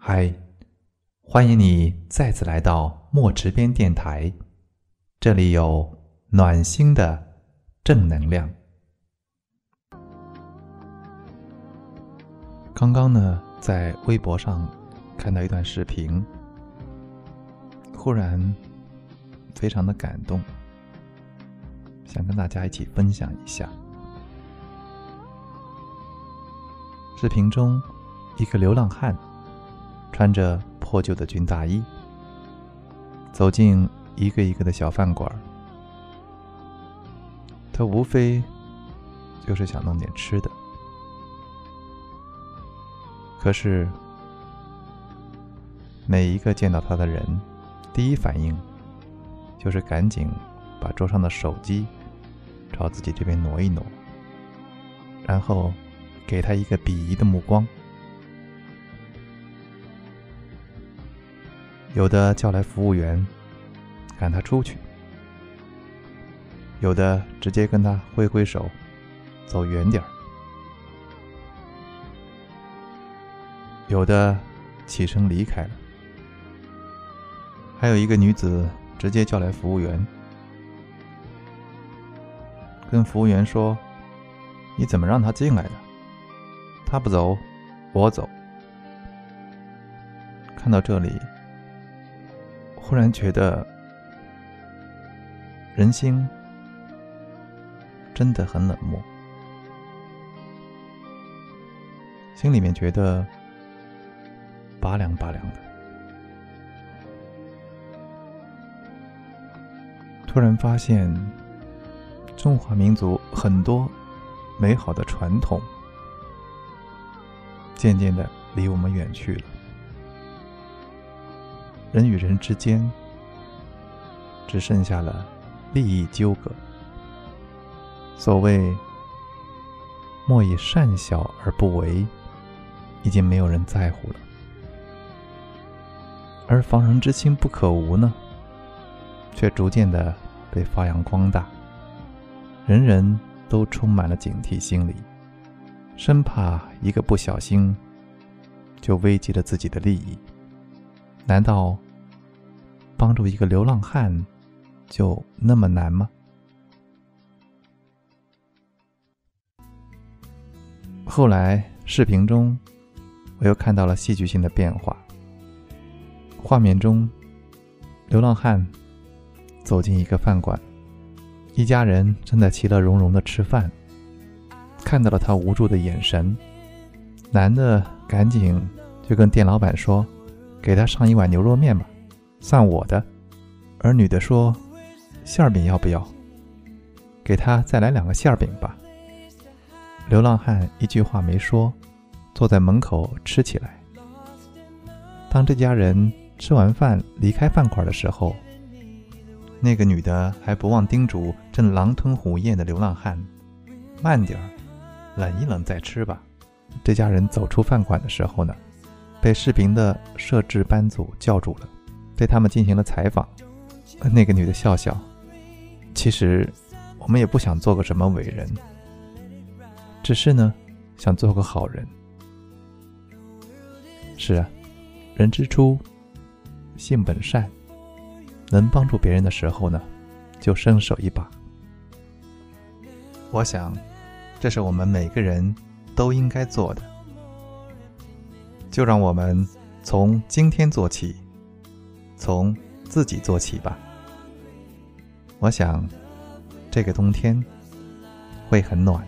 嗨，欢迎你再次来到墨池边电台，这里有暖心的正能量。刚刚呢，在微博上看到一段视频，忽然非常的感动，想跟大家一起分享一下。视频中，一个流浪汉穿着破旧的军大衣，走进一个一个的小饭馆。他无非就是想弄点吃的，可是每一个见到他的人，第一反应就是赶紧把桌上的手机朝自己这边挪一挪，然后。给他一个鄙夷的目光，有的叫来服务员，赶他出去；有的直接跟他挥挥手，走远点儿；有的起身离开了；还有一个女子直接叫来服务员，跟服务员说：“你怎么让他进来的？”他不走，我走。看到这里，忽然觉得人心真的很冷漠，心里面觉得拔凉拔凉的。突然发现，中华民族很多美好的传统。渐渐的离我们远去了，人与人之间只剩下了利益纠葛。所谓“莫以善小而不为”，已经没有人在乎了。而“防人之心不可无”呢，却逐渐的被发扬光大，人人都充满了警惕心理。生怕一个不小心，就危及了自己的利益。难道帮助一个流浪汉就那么难吗？后来视频中，我又看到了戏剧性的变化。画面中，流浪汉走进一个饭馆，一家人正在其乐融融的吃饭。看到了他无助的眼神，男的赶紧就跟店老板说：“给他上一碗牛肉面吧，算我的。”而女的说：“馅饼要不要？给他再来两个馅饼吧。”流浪汉一句话没说，坐在门口吃起来。当这家人吃完饭离开饭馆的时候，那个女的还不忘叮嘱正狼吞虎咽的流浪汉：“慢点儿。”冷一冷再吃吧。这家人走出饭馆的时候呢，被视频的摄制班组叫住了，对他们进行了采访。那个女的笑笑，其实我们也不想做个什么伟人，只是呢，想做个好人。是啊，人之初，性本善，能帮助别人的时候呢，就伸手一把。我想。这是我们每个人都应该做的，就让我们从今天做起，从自己做起吧。我想，这个冬天会很暖。